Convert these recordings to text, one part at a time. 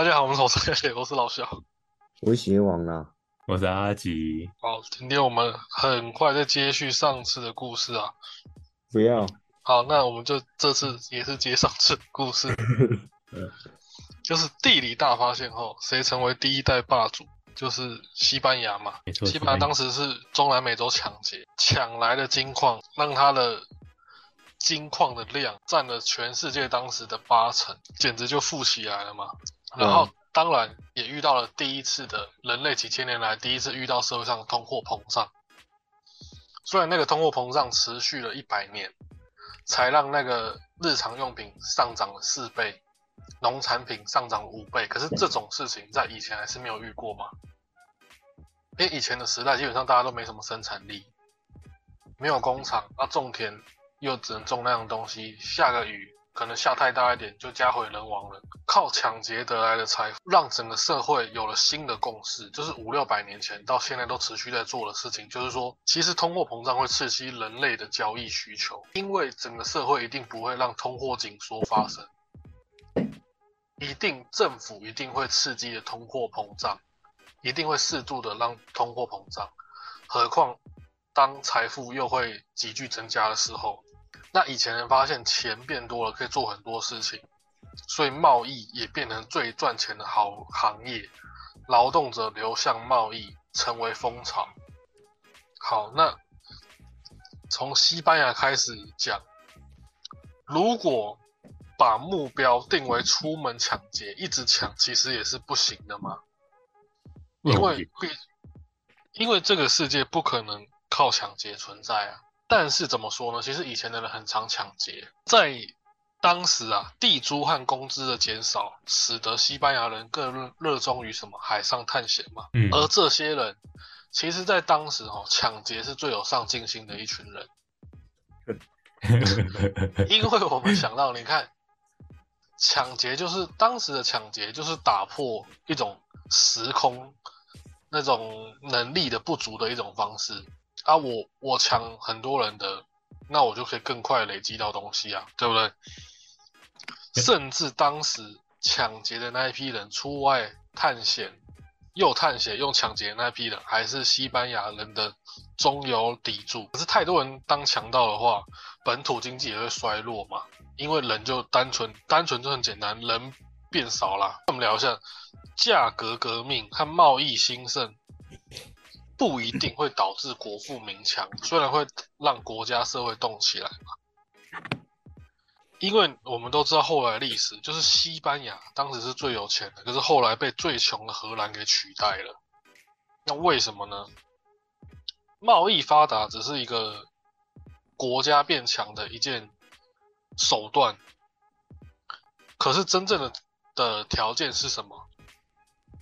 大家好，我们是我是我是老肖。我邪王啊，我是阿吉。好，今天我们很快再接续上次的故事啊。不要。好，那我们就这次也是接上次故事。就是地理大发现后，谁成为第一代霸主？就是西班牙嘛。没错。西班牙当时是中南美洲抢劫，抢来的金矿，让它的金矿的量占了全世界当时的八成，简直就富起来了嘛。然后当然也遇到了第一次的人类几千年来第一次遇到社会上的通货膨胀。虽然那个通货膨胀持续了一百年，才让那个日常用品上涨了四倍，农产品上涨五倍，可是这种事情在以前还是没有遇过嘛？因为以前的时代基本上大家都没什么生产力，没有工厂，那种田又只能种那样东西，下个雨。可能下太大一点就家毁人亡了。靠抢劫得来的财富，让整个社会有了新的共识，就是五六百年前到现在都持续在做的事情，就是说，其实通货膨胀会刺激人类的交易需求，因为整个社会一定不会让通货紧缩发生，一定政府一定会刺激的通货膨胀，一定会适度的让通货膨胀。何况当财富又会急剧增加的时候。那以前人发现钱变多了，可以做很多事情，所以贸易也变成最赚钱的好行业，劳动者流向贸易成为风潮。好，那从西班牙开始讲，如果把目标定为出门抢劫，一直抢，其实也是不行的嘛，因为必，因为这个世界不可能靠抢劫存在啊。但是怎么说呢？其实以前的人很常抢劫，在当时啊，地租和工资的减少，使得西班牙人更热衷于什么海上探险嘛。嗯。而这些人，其实在当时哦，抢劫是最有上进心的一群人。因为我们想到，你看，抢劫就是当时的抢劫，就是打破一种时空那种能力的不足的一种方式。啊，我我抢很多人的，那我就可以更快累积到东西啊，对不对？甚至当时抢劫的那一批人出外探险，又探险又抢劫那一批人，还是西班牙人的中流砥柱。可是太多人当强盗的话，本土经济也会衰落嘛，因为人就单纯单纯就很简单，人变少了。我们聊一下价格革命和贸易兴盛。不一定会导致国富民强，虽然会让国家社会动起来嘛。因为我们都知道后来历史，就是西班牙当时是最有钱的，可是后来被最穷的荷兰给取代了。那为什么呢？贸易发达只是一个国家变强的一件手段，可是真正的的条件是什么？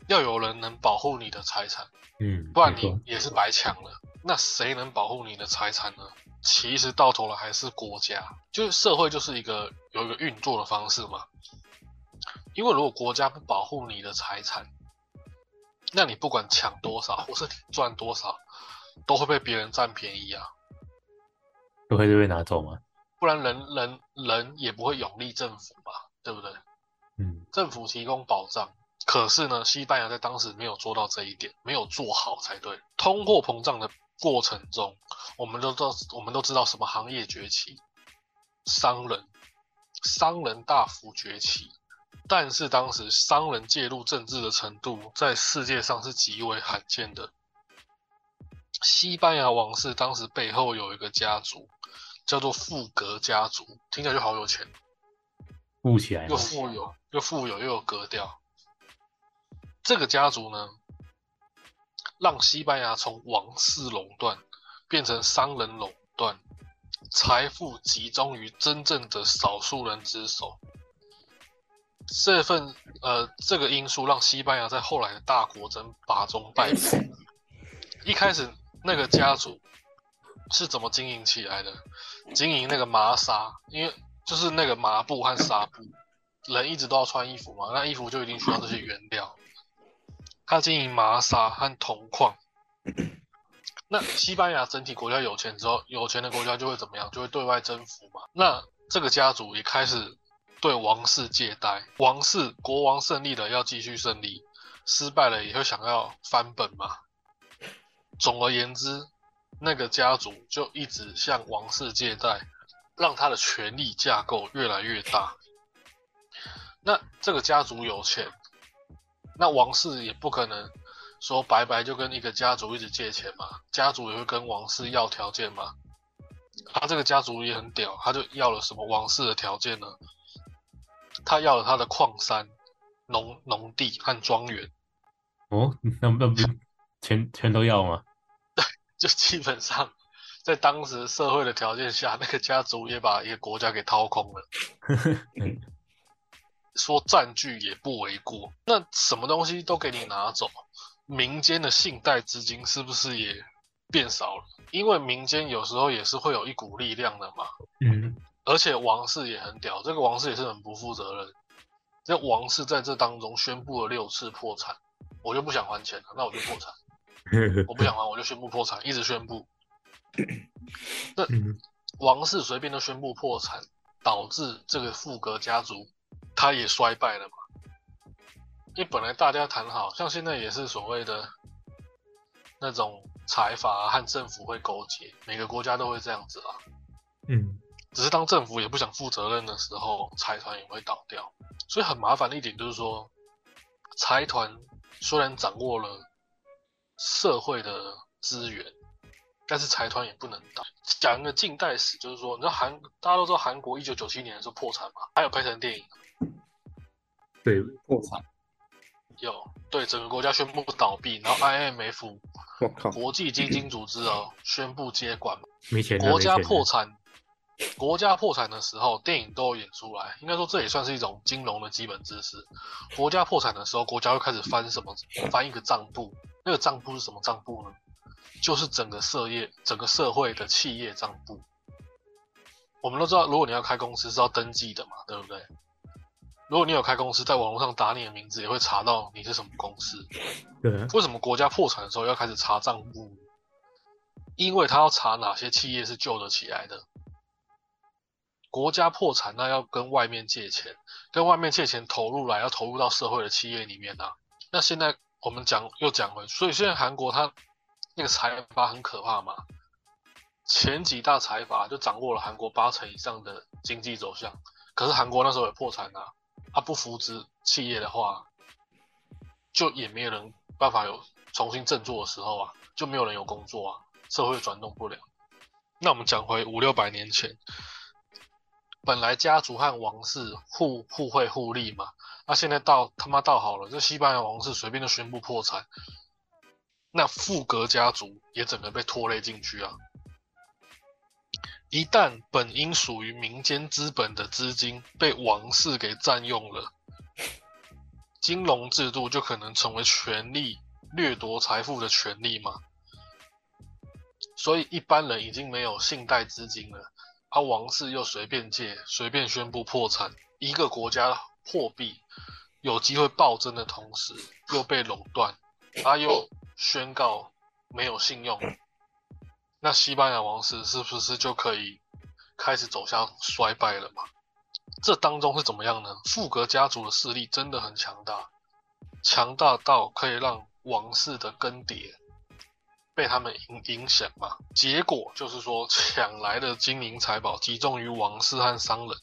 要有人能保护你的财产。嗯，不然你也是白抢了。那谁能保护你的财产呢？其实到头来还是国家，就是社会就是一个有一个运作的方式嘛。因为如果国家不保护你的财产，那你不管抢多少或是赚多少，都会被别人占便宜啊。都会被拿走吗？不然人人人也不会永立政府嘛，对不对？嗯，政府提供保障。可是呢，西班牙在当时没有做到这一点，没有做好才对。通货膨胀的过程中，我们都知道，我们都知道什么行业崛起？商人，商人大幅崛起。但是当时商人介入政治的程度，在世界上是极为罕见的。西班牙王室当时背后有一个家族，叫做富格家族，听起来就好有钱，富起来又富有，又富有又有格调。这个家族呢，让西班牙从王室垄断变成商人垄断，财富集中于真正的少数人之手。这份呃，这个因素让西班牙在后来的大国争霸中败北。一开始那个家族是怎么经营起来的？经营那个麻纱，因为就是那个麻布和纱布，人一直都要穿衣服嘛，那衣服就一定需要这些原料。他经营麻纱和铜矿。那西班牙整体国家有钱之后，有钱的国家就会怎么样？就会对外征服嘛。那这个家族也开始对王室借贷，王室国王胜利了要继续胜利，失败了也会想要翻本嘛。总而言之，那个家族就一直向王室借贷，让他的权力架构越来越大。那这个家族有钱，那王室也不可能说白白就跟一个家族一直借钱嘛，家族也会跟王室要条件嘛。他这个家族也很屌，他就要了什么王室的条件呢？他要了他的矿山、农农地和庄园。哦，那那不 全全都要吗？对就基本上在当时社会的条件下，那个家族也把一个国家给掏空了。说占据也不为过。那什么东西都给你拿走，民间的信贷资金是不是也变少了？因为民间有时候也是会有一股力量的嘛。嗯，而且王室也很屌，这个王室也是很不负责任。这王室在这当中宣布了六次破产，我就不想还钱了，那我就破产。我不想还，我就宣布破产，一直宣布。那王室随便都宣布破产，导致这个富格家族他也衰败了嘛？因为本来大家谈好像现在也是所谓的那种财阀和政府会勾结，每个国家都会这样子啊。嗯，只是当政府也不想负责任的时候，财团也会倒掉。所以很麻烦的一点就是说，财团虽然掌握了。社会的资源，但是财团也不能倒。讲一个近代史，就是说，你知道韩大家都知道韩国一九九七年的时候破产嘛？还有拍成电影。对，破产。有，对，整个国家宣布倒闭，然后 IMF，我靠，国际基金组织哦，宣布接管。没钱。国家破产，国家破产的时候，电影都有演出来。应该说，这也算是一种金融的基本知识。国家破产的时候，国家会开始翻什么？翻一个账簿。那个账簿是什么账簿呢？就是整个社业、整个社会的企业账簿。我们都知道，如果你要开公司是要登记的嘛，对不对？如果你有开公司，在网络上打你的名字，也会查到你是什么公司。对。为什么国家破产的时候要开始查账目？因为他要查哪些企业是救得起来的。国家破产，那要跟外面借钱，跟外面借钱投入来，要投入到社会的企业里面啊。那现在。我们讲又讲回，所以现在韩国它那个财阀很可怕嘛，前几大财阀就掌握了韩国八成以上的经济走向。可是韩国那时候也破产啊，他不扶持企业的话，就也没有人办法有重新振作的时候啊，就没有人有工作啊，社会转动不了。那我们讲回五六百年前。本来家族和王室互互惠互利嘛，那现在到他妈到好了，这西班牙王室随便就宣布破产，那富格家族也整个被拖累进去啊！一旦本应属于民间资本的资金被王室给占用了，金融制度就可能成为权力掠夺财富的权利嘛，所以一般人已经没有信贷资金了。他王室又随便借，随便宣布破产，一个国家货币有机会暴增的同时又被垄断，他又宣告没有信用，那西班牙王室是不是就可以开始走向衰败了吗？这当中是怎么样呢？富格家族的势力真的很强大，强大到可以让王室的更迭。被他们影影响吗？结果就是说，抢来的金银财宝集中于王室和商人，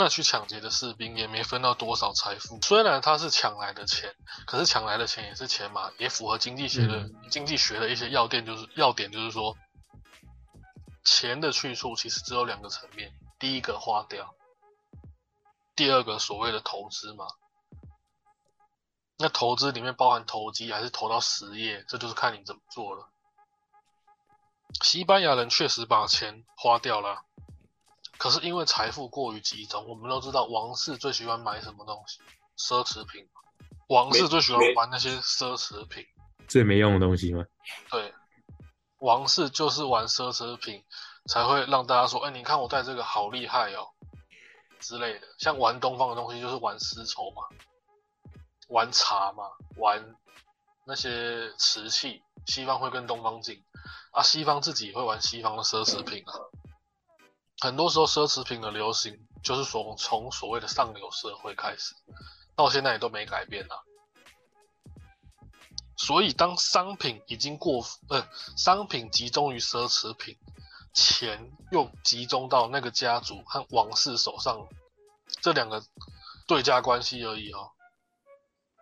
那去抢劫的士兵也没分到多少财富。虽然他是抢来的钱，可是抢来的钱也是钱嘛，也符合经济学的经济学的一些要点，就是要点就是说，钱的去处其实只有两个层面：第一个花掉，第二个所谓的投资嘛。那投资里面包含投机还是投到实业，这就是看你怎么做了。西班牙人确实把钱花掉了，可是因为财富过于集中，我们都知道王室最喜欢买什么东西？奢侈品。王室最喜欢玩那些奢侈品，最没用的东西吗？对，王室就是玩奢侈品，才会让大家说：“哎，你看我戴这个好厉害哦”之类的。像玩东方的东西，就是玩丝绸嘛。玩茶嘛，玩那些瓷器，西方会跟东方进，啊，西方自己会玩西方的奢侈品啊，很多时候奢侈品的流行就是从从所谓的上流社会开始，到现在也都没改变啊。所以当商品已经过呃，商品集中于奢侈品，钱又集中到那个家族和王室手上，这两个对价关系而已哦。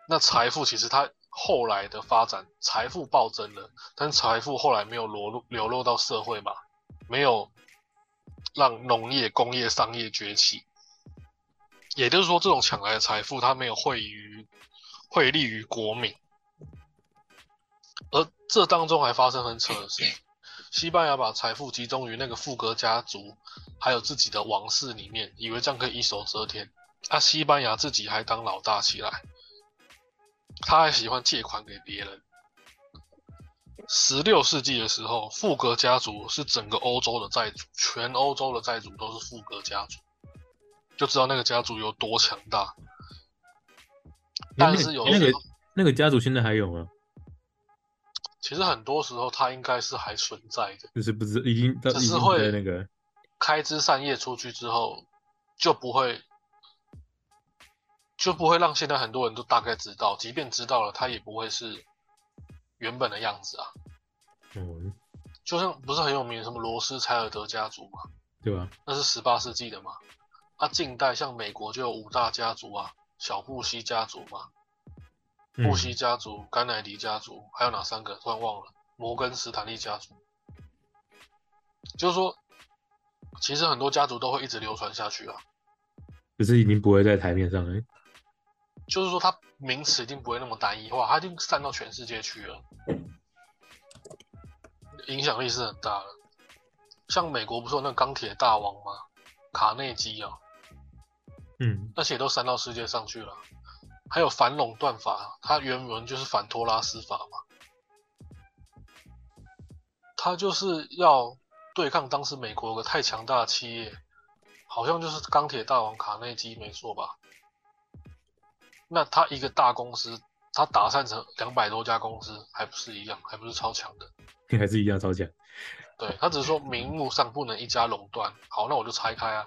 那财富其实它后来的发展，财富暴增了，但财富后来没有流入流落到社会嘛，没有让农业、工业、商业崛起。也就是说，这种抢来的财富，它没有惠于惠利于国民。而这当中还发生很扯的事，西班牙把财富集中于那个富格家族，还有自己的王室里面，以为这样可以一手遮天。啊，西班牙自己还当老大起来，他还喜欢借款给别人。十六世纪的时候，富格家族是整个欧洲的债主，全欧洲的债主都是富格家族，就知道那个家族有多强大。但是有那个那个家族现在还有吗？其实很多时候，它应该是还存在的，就是不知已经只是会那个开枝散叶出去之后，就不会就不会让现在很多人都大概知道，即便知道了，它也不会是原本的样子啊。嗯，就像不是很有名什么罗斯柴尔德家族嘛，对吧？那是十八世纪的嘛。啊，近代像美国就有五大家族啊，小布希家族嘛。布希家族、甘乃迪家族，还有哪三个？突然忘了。摩根斯坦利家族，就是说，其实很多家族都会一直流传下去啊。可是已经不会在台面上了。就是说，它名词一定不会那么单一化，它已经散到全世界去了，影响力是很大的。像美国不是有那钢铁大王吗？卡内基啊，嗯，那些都散到世界上去了。还有反垄断法，它原文就是反托拉斯法嘛，它就是要对抗当时美国有个太强大的企业，好像就是钢铁大王卡内基没错吧？那他一个大公司，他打散成两百多家公司，还不是一样，还不是超强的？还是一样超强？对他只是说名目上不能一家垄断，好，那我就拆开啊，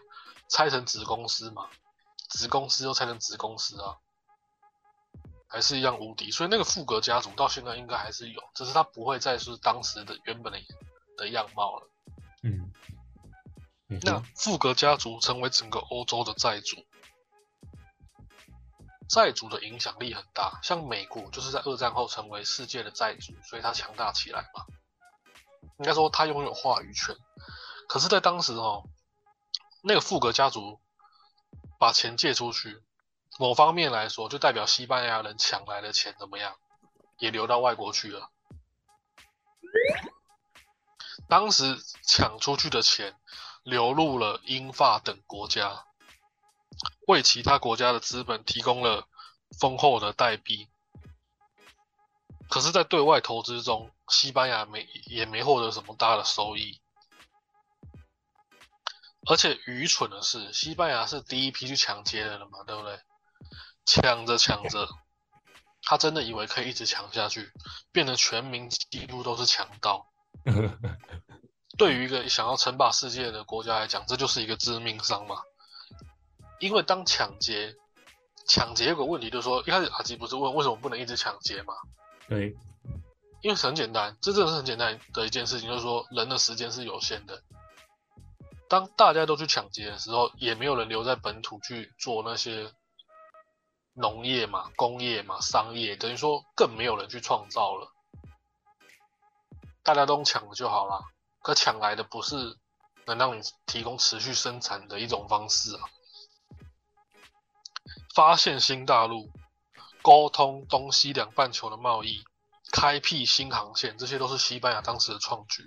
拆成子公司嘛，子公司又拆成子公司啊。还是一样无敌，所以那个富格家族到现在应该还是有，只是他不会再是当时的原本的的样貌了。嗯，那富格家族成为整个欧洲的债主，债主的影响力很大。像美国就是在二战后成为世界的债主，所以它强大起来嘛。应该说它拥有话语权。可是，在当时哦，那个富格家族把钱借出去。某方面来说，就代表西班牙人抢来的钱怎么样，也流到外国去了。当时抢出去的钱流入了英法等国家，为其他国家的资本提供了丰厚的代币。可是，在对外投资中，西班牙没也没获得什么大的收益。而且愚蠢的是，西班牙是第一批去抢劫的了嘛，对不对？抢着抢着，他真的以为可以一直抢下去，变得全民几乎都是强盗。对于一个想要称霸世界的国家来讲，这就是一个致命伤嘛。因为当抢劫，抢劫有个问题，就是说一开始阿吉不是问为什么不能一直抢劫嘛？对，因为很简单，这真的是很简单的一件事情，就是说人的时间是有限的。当大家都去抢劫的时候，也没有人留在本土去做那些。农业嘛，工业嘛，商业，等于说更没有人去创造了，大家都抢了就好了。可抢来的不是能让你提供持续生产的一种方式啊！发现新大陆，沟通东西两半球的贸易，开辟新航线，这些都是西班牙当时的创举。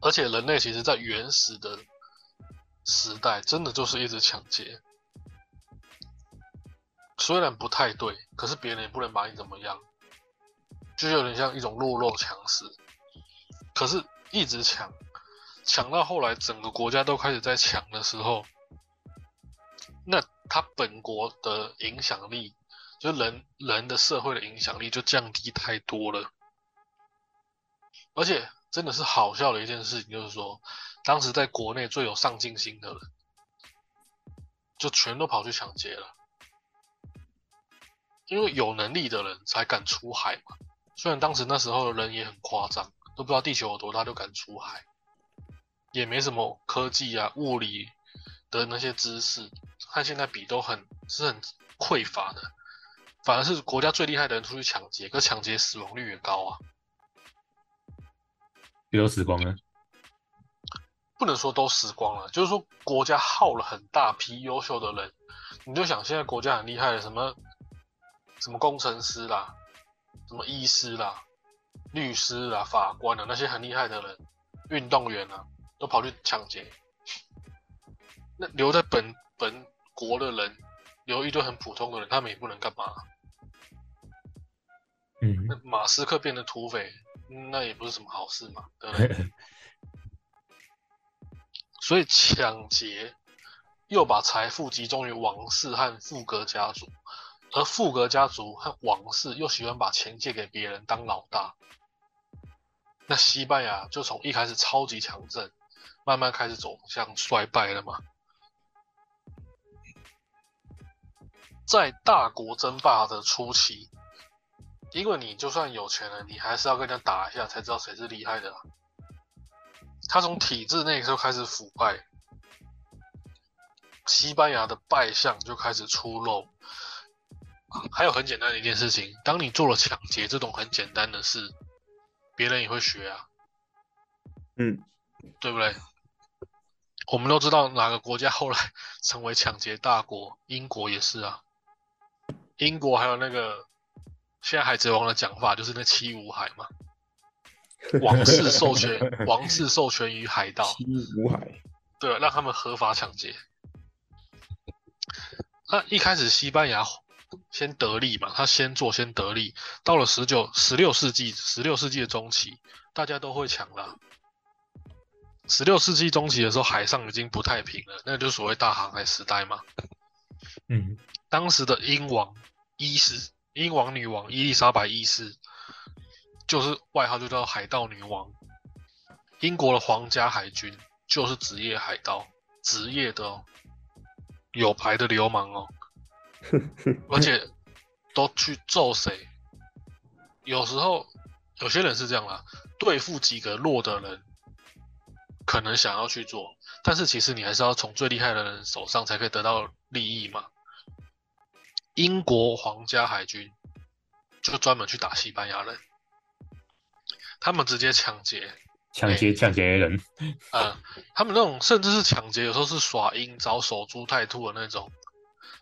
而且人类其实在原始的时代，真的就是一直抢劫。虽然不太对，可是别人也不能把你怎么样，就有点像一种弱肉强食。可是，一直抢，抢到后来整个国家都开始在抢的时候，那他本国的影响力，就人人的社会的影响力就降低太多了。而且，真的是好笑的一件事情，就是说，当时在国内最有上进心的人，就全都跑去抢劫了。因为有能力的人才敢出海嘛。虽然当时那时候的人也很夸张，都不知道地球有多大就敢出海，也没什么科技啊、物理的那些知识，和现在比都很是很匮乏的。反而是国家最厉害的人出去抢劫，可抢劫死亡率也高啊。都死光了，不能说都死光了，就是说国家耗了很大批优秀的人。你就想现在国家很厉害的什么什么工程师啦。什么医师啦、律师啦、法官啊，那些很厉害的人，运动员啊，都跑去抢劫。那留在本本国的人，留一堆很普通的人，他们也不能干嘛。嗯，那马斯克变成土匪，那也不是什么好事嘛，对不对？所以抢劫又把财富集中于王室和富格家族。而富格家族和王室又喜欢把钱借给别人当老大，那西班牙就从一开始超级强盛，慢慢开始走向衰败了嘛。在大国争霸的初期，因为你就算有钱了，你还是要跟人家打一下才知道谁是厉害的。他从体制那个时候开始腐败，西班牙的败相就开始出露。还有很简单的一件事情，当你做了抢劫这种很简单的事，别人也会学啊，嗯，对不对？我们都知道哪个国家后来成为抢劫大国，英国也是啊。英国还有那个现在海贼王的讲法，就是那七五海嘛，王室授权，王室授权于海盗，七五海，对，让他们合法抢劫。那一开始西班牙。先得利嘛，他先做先得利。到了十九、十六世纪，十六世纪的中期，大家都会抢了。十六世纪中期的时候，海上已经不太平了，那就所谓大航海时代嘛。嗯，当时的英王伊世，英王女王伊丽莎白一世，就是外号就叫海盗女王。英国的皇家海军就是职业海盗，职业的哦，有牌的流氓哦。而且都去揍谁？有时候有些人是这样啦，对付几个弱的人，可能想要去做，但是其实你还是要从最厉害的人手上才可以得到利益嘛。英国皇家海军就专门去打西班牙人，他们直接抢劫，抢劫抢劫人，嗯，他们那种甚至是抢劫，有时候是耍阴招、守株待兔的那种。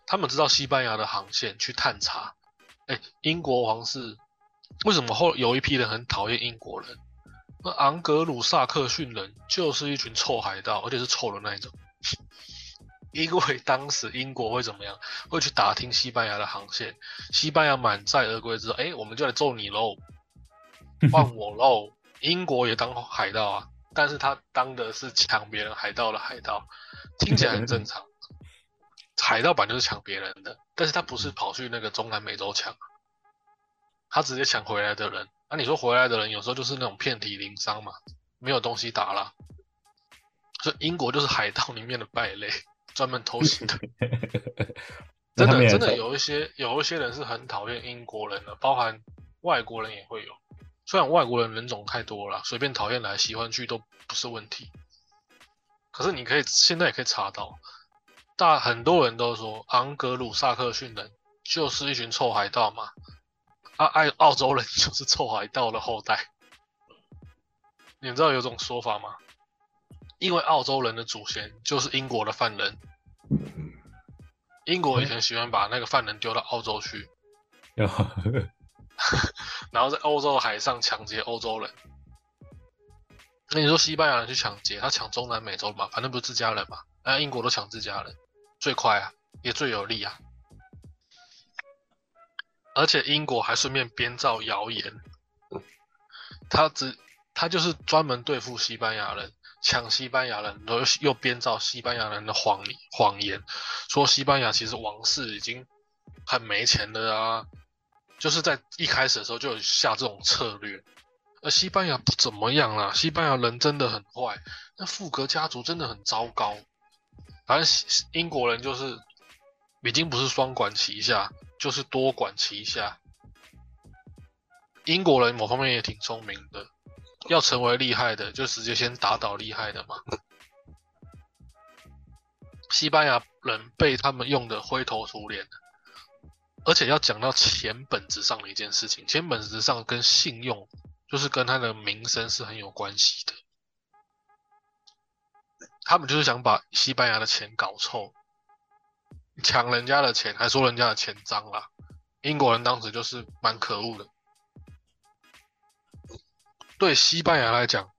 他们知道西班牙的航线去探查，哎，英国皇室为什么后有一批人很讨厌英国人？那昂格鲁萨克逊人就是一群臭海盗，而且是臭的那一种。因为当时英国会怎么样？会去打听西班牙的航线，西班牙满载而归之后，哎，我们就来揍你喽，换我喽。英国也当海盗啊，但是他当的是抢别人海盗的海盗，听起来很正常。海盗版就是抢别人的，但是他不是跑去那个中南美洲抢，他直接抢回来的人。那你说回来的人有时候就是那种遍体鳞伤嘛，没有东西打了。所以英国就是海盗里面的败类，专门偷袭的。真的真的有一些有一些人是很讨厌英国人的，包含外国人也会有。虽然外国人人种太多了，随便讨厌来喜欢去都不是问题。可是你可以现在也可以查到。大很多人都说昂格鲁萨克逊人就是一群臭海盗嘛，啊，爱澳洲人就是臭海盗的后代。你知道有种说法吗？因为澳洲人的祖先就是英国的犯人，英国以前喜欢把那个犯人丢到澳洲去，然后在欧洲海上抢劫欧洲人。那你说西班牙人去抢劫，他抢中南美洲嘛，反正不是自家人嘛，那英国都抢自家人。最快啊，也最有利啊！而且英国还顺便编造谣言，他只他就是专门对付西班牙人，抢西班牙人，然后又编造西班牙人的谎谎言，说西班牙其实王室已经很没钱了啊！就是在一开始的时候就有下这种策略，而西班牙不怎么样啦，西班牙人真的很坏，那富格家族真的很糟糕。反正英国人就是已经不是双管齐下，就是多管齐下。英国人某方面也挺聪明的，要成为厉害的，就直接先打倒厉害的嘛。西班牙人被他们用的灰头土脸，而且要讲到钱本质上的一件事情，钱本质上跟信用，就是跟他的名声是很有关系的。他们就是想把西班牙的钱搞臭，抢人家的钱，还说人家的钱脏啦。英国人当时就是蛮可恶的。对西班牙来讲，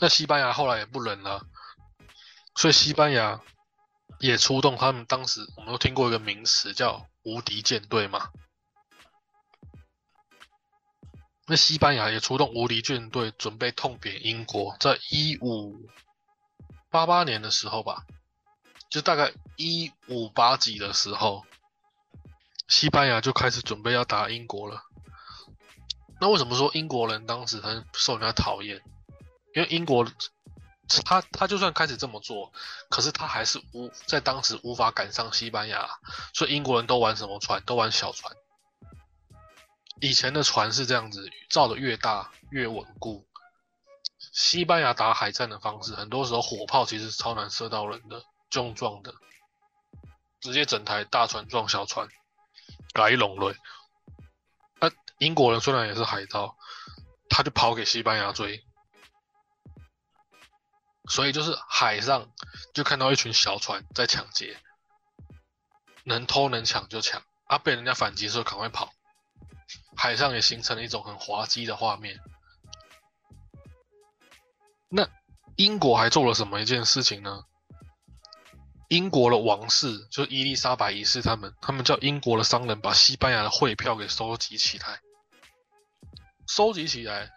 那西班牙后来也不忍了，所以西班牙也出动他们当时我们都听过一个名词叫“无敌舰队”嘛。那西班牙也出动无敌舰队，准备痛扁英国。在一五八八年的时候吧，就大概一五八几的时候，西班牙就开始准备要打英国了。那为什么说英国人当时很受人家讨厌？因为英国他他就算开始这么做，可是他还是无在当时无法赶上西班牙，所以英国人都玩什么船？都玩小船。以前的船是这样子，造的越大越稳固。西班牙打海战的方式，很多时候火炮其实超难射到人的，重撞的，直接整台大船撞小船，改拢了。英国人虽然也是海盗，他就跑给西班牙追，所以就是海上就看到一群小船在抢劫，能偷能抢就抢，啊被人家反击的时候赶快跑，海上也形成了一种很滑稽的画面。那英国还做了什么一件事情呢？英国的王室就是伊丽莎白一世，他们他们叫英国的商人把西班牙的汇票给收集起来。收集起来，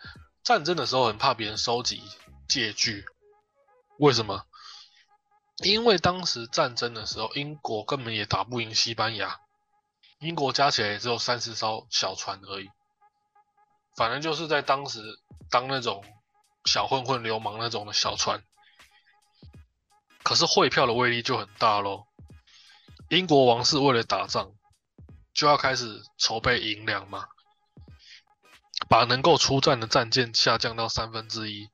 战争的时候很怕别人收集借据，为什么？因为当时战争的时候，英国根本也打不赢西班牙，英国加起来也只有三十艘小船而已，反正就是在当时当那种小混混、流氓那种的小船。可是汇票的威力就很大喽，英国王室为了打仗，就要开始筹备银两嘛。把能够出战的战舰下降到三分之一，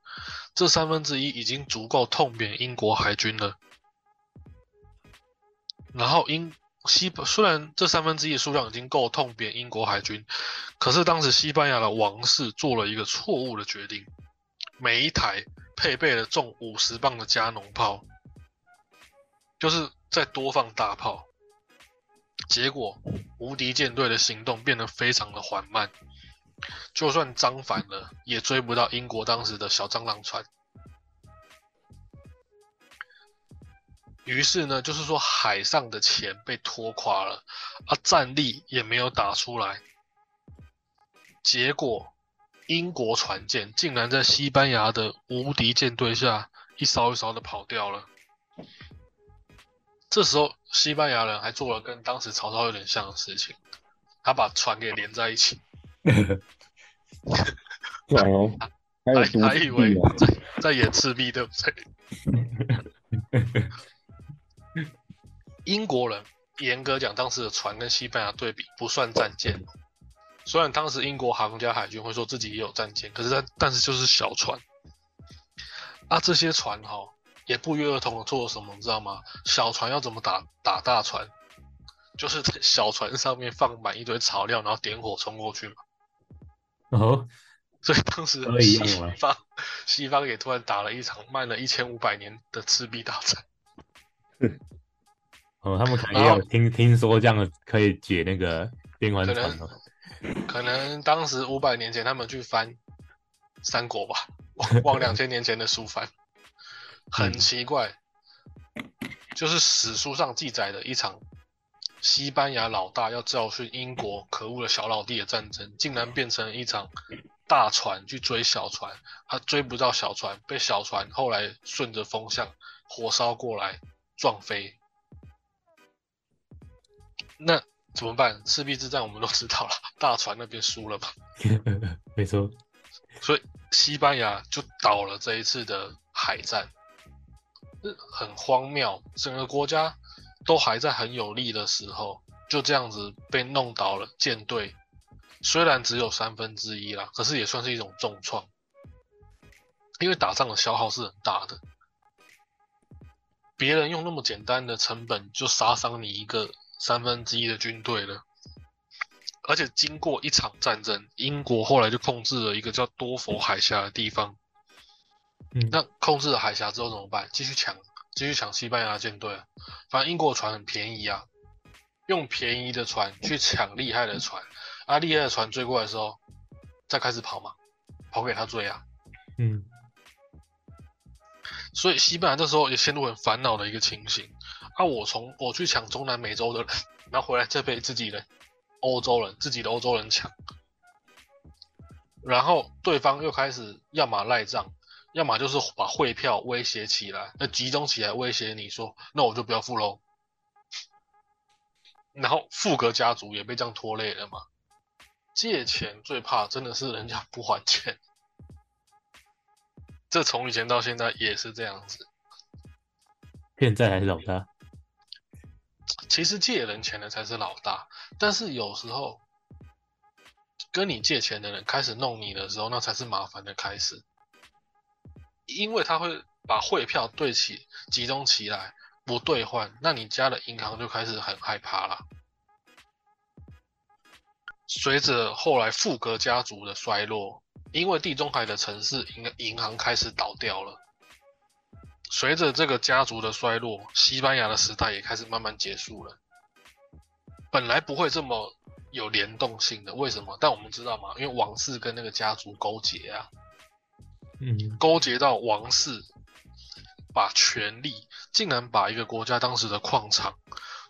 这三分之一已经足够痛扁英国海军了。然后英西虽然这三分之一的数量已经够痛扁英国海军，可是当时西班牙的王室做了一个错误的决定，每一台配备了重五十磅的加农炮，就是再多放大炮，结果无敌舰队的行动变得非常的缓慢。就算张反了，也追不到英国当时的小蟑螂船。于是呢，就是说海上的钱被拖垮了，啊，战力也没有打出来。结果，英国船舰竟然在西班牙的无敌舰队下一艘一艘的跑掉了。这时候，西班牙人还做了跟当时曹操有点像的事情，他把船给连在一起。对哦，还还以为在在演赤壁，对不对？英国人严格讲，当时的船跟西班牙对比不算战舰。虽然当时英国皇家海军会说自己也有战舰，可是它但是就是小船。啊，这些船哈也不约而同的做了什么，你知道吗？小船要怎么打打大船？就是在小船上面放满一堆草料，然后点火冲过去嘛。哦，所以当时西方西方也突然打了一场慢了一千五百年的赤壁大战。哦，他们可能也有听听说这样可以解那个连环船哦。可能当时五百年前他们去翻三国吧，往两千年前的书翻，很奇怪，就是史书上记载的一场。西班牙老大要教训英国可恶的小老弟的战争，竟然变成一场大船去追小船，他追不到小船，被小船后来顺着风向火烧过来撞飞。那怎么办？赤壁之战我们都知道了，大船那边输了吧？没错。所以西班牙就倒了这一次的海战，很荒谬，整个国家都还在很有利的时候，就这样子被弄倒了。舰队虽然只有三分之一啦，可是也算是一种重创，因为打仗的消耗是很大的。别人用那么简单的成本就杀伤你一个三分之一的军队了，而且经过一场战争，英国后来就控制了一个叫多佛海峡的地方。嗯，那控制了海峡之后怎么办？继续抢，继续抢西班牙舰队。反正英国船很便宜啊，用便宜的船去抢厉害的船，啊，厉害的船追过来的时候，再开始跑嘛，跑给他追啊。嗯。所以西班牙这时候也陷入很烦恼的一个情形。啊，我从我去抢中南美洲的人，然后回来再被自己的、欧洲人、自己的欧洲人抢，然后对方又开始要么赖账，要么就是把汇票威胁起来，那集中起来威胁你说，那我就不要付喽。然后富格家族也被这样拖累了嘛。借钱最怕真的是人家不还钱。这从以前到现在也是这样子，现在还是老大。其实借人钱的才是老大，但是有时候跟你借钱的人开始弄你的时候，那才是麻烦的开始，因为他会把汇票兑起集中起来不兑换，那你家的银行就开始很害怕了。随着后来富格家族的衰落。因为地中海的城市银银行开始倒掉了，随着这个家族的衰落，西班牙的时代也开始慢慢结束了。本来不会这么有联动性的，为什么？但我们知道嘛，因为王室跟那个家族勾结啊，嗯，勾结到王室，把权力竟然把一个国家当时的矿场、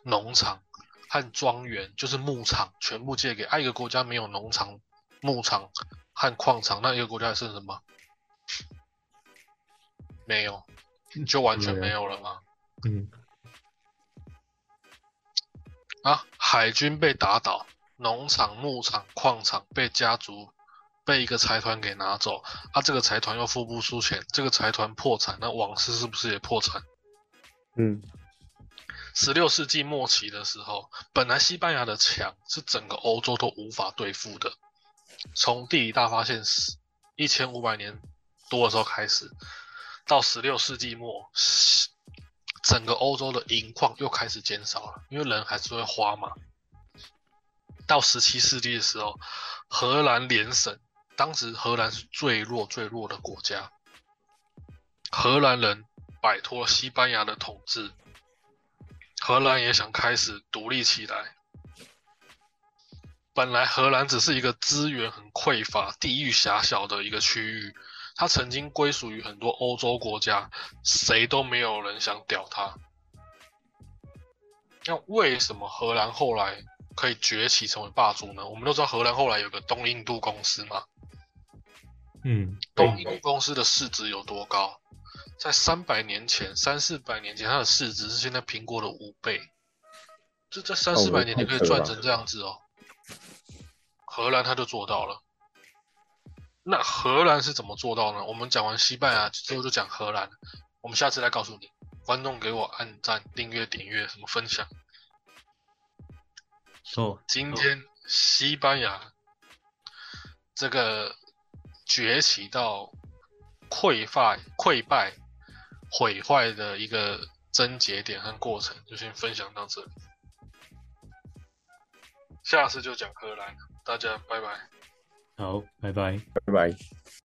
农场和庄园，就是牧场，全部借给啊一个国家没有农场、牧场。和矿场，那一个国家剩什么？没有，就完全没有了吗？嗯。啊，海军被打倒，农场、牧场、矿场被家族、被一个财团给拿走，啊，这个财团又付不出钱，这个财团破产，那王室是不是也破产？嗯。十六世纪末期的时候，本来西班牙的强是整个欧洲都无法对付的。从地理大发现时一千五百年多的时候开始，到十六世纪末，整个欧洲的银矿又开始减少了，因为人还是会花嘛。到十七世纪的时候，荷兰联省，当时荷兰是最弱最弱的国家，荷兰人摆脱西班牙的统治，荷兰也想开始独立起来。本来荷兰只是一个资源很匮乏、地域狭小的一个区域，它曾经归属于很多欧洲国家，谁都没有人想屌它。那为什么荷兰后来可以崛起成为霸主呢？我们都知道荷兰后来有个东印度公司嘛，嗯，东印度公司的市值有多高？在三百年前、三四百年前，它的市值是现在苹果的五倍，这这三四百年你可以赚成这样子哦。荷兰他就做到了，那荷兰是怎么做到呢？我们讲完西班牙之后就讲荷兰，我们下次再告诉你。观众给我按赞、订阅、点阅，什么分享。哦，今天西班牙这个崛起到溃败、溃败、毁坏的一个症结点和过程，就先分享到这里。下次就讲荷兰。大家拜拜，好，拜拜，拜拜。